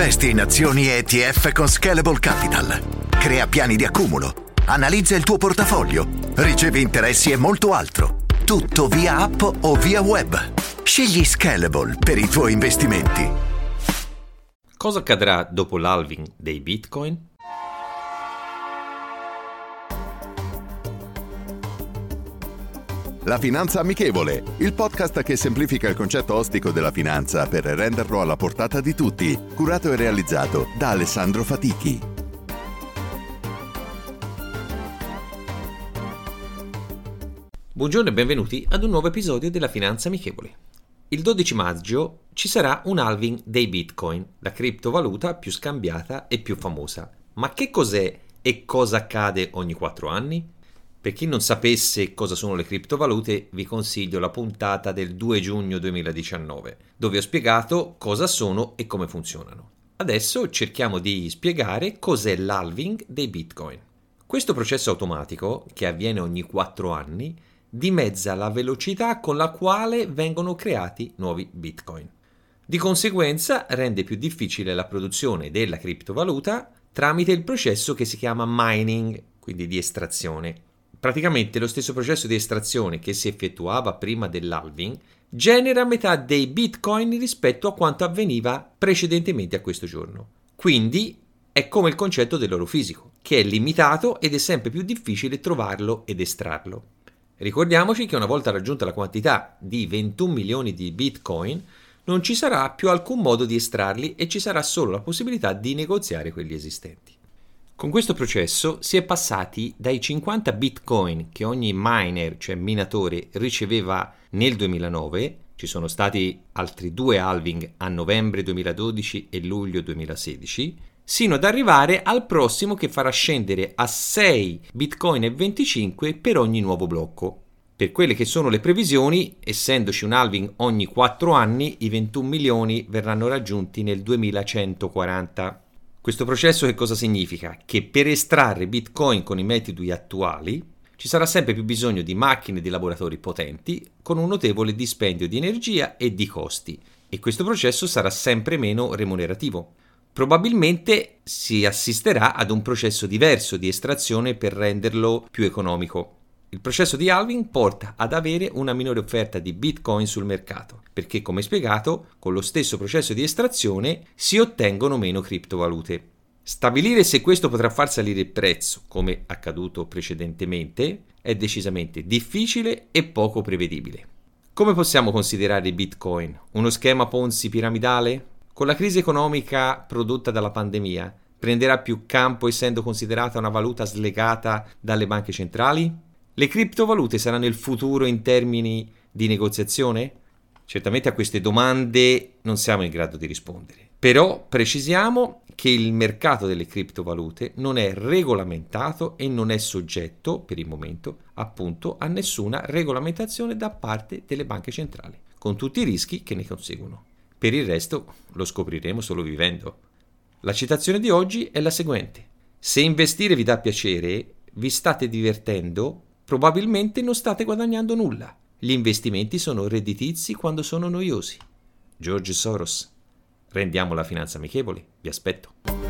Investi in azioni ETF con Scalable Capital. Crea piani di accumulo. Analizza il tuo portafoglio. Ricevi interessi e molto altro. Tutto via app o via web. Scegli Scalable per i tuoi investimenti. Cosa accadrà dopo l'halving dei bitcoin? La Finanza Amichevole, il podcast che semplifica il concetto ostico della finanza per renderlo alla portata di tutti, curato e realizzato da Alessandro Fatichi. Buongiorno e benvenuti ad un nuovo episodio della Finanza Amichevole. Il 12 maggio ci sarà un halving dei bitcoin, la criptovaluta più scambiata e più famosa. Ma che cos'è e cosa accade ogni 4 anni? Per chi non sapesse cosa sono le criptovalute, vi consiglio la puntata del 2 giugno 2019, dove ho spiegato cosa sono e come funzionano. Adesso cerchiamo di spiegare cos'è l'halving dei bitcoin. Questo processo automatico, che avviene ogni 4 anni, dimezza la velocità con la quale vengono creati nuovi bitcoin. Di conseguenza rende più difficile la produzione della criptovaluta tramite il processo che si chiama mining, quindi di estrazione, praticamente lo stesso processo di estrazione che si effettuava prima dell'halving genera metà dei bitcoin rispetto a quanto avveniva precedentemente a questo giorno. Quindi è come il concetto dell'oro fisico, che è limitato ed è sempre più difficile trovarlo ed estrarlo. Ricordiamoci che una volta raggiunta la quantità di 21 milioni di bitcoin, non ci sarà più alcun modo di estrarli e ci sarà solo la possibilità di negoziare quelli esistenti. Con questo processo si è passati dai 50 bitcoin che ogni miner, cioè minatore, riceveva nel 2009, ci sono stati altri due halving a novembre 2012 e luglio 2016, sino ad arrivare al prossimo che farà scendere a 6 bitcoin e 25 per ogni nuovo blocco. Per quelle che sono le previsioni, essendoci un halving ogni 4 anni, i 21 milioni verranno raggiunti nel 2140. Questo processo che cosa significa? Che per estrarre Bitcoin con i metodi attuali ci sarà sempre più bisogno di macchine e di laboratori potenti con un notevole dispendio di energia e di costi e questo processo sarà sempre meno remunerativo. Probabilmente si assisterà ad un processo diverso di estrazione per renderlo più economico. Il processo di halving porta ad avere una minore offerta di bitcoin sul mercato, perché come spiegato, con lo stesso processo di estrazione si ottengono meno criptovalute. Stabilire se questo potrà far salire il prezzo, come accaduto precedentemente, è decisamente difficile e poco prevedibile. Come possiamo considerare bitcoin? Uno schema Ponzi piramidale? Con la crisi economica prodotta dalla pandemia, prenderà più campo essendo considerata una valuta slegata dalle banche centrali? Le criptovalute saranno il futuro in termini di negoziazione? Certamente a queste domande non siamo in grado di rispondere. Però precisiamo che il mercato delle criptovalute non è regolamentato e non è soggetto, per il momento, appunto, a nessuna regolamentazione da parte delle banche centrali, con tutti i rischi che ne conseguono. Per il resto lo scopriremo solo vivendo. La citazione di oggi è la seguente. Se investire vi dà piacere, vi state divertendo, probabilmente non state guadagnando nulla. Gli investimenti sono redditizi quando sono noiosi. George Soros. Rendiamo la finanza amichevole. Vi aspetto.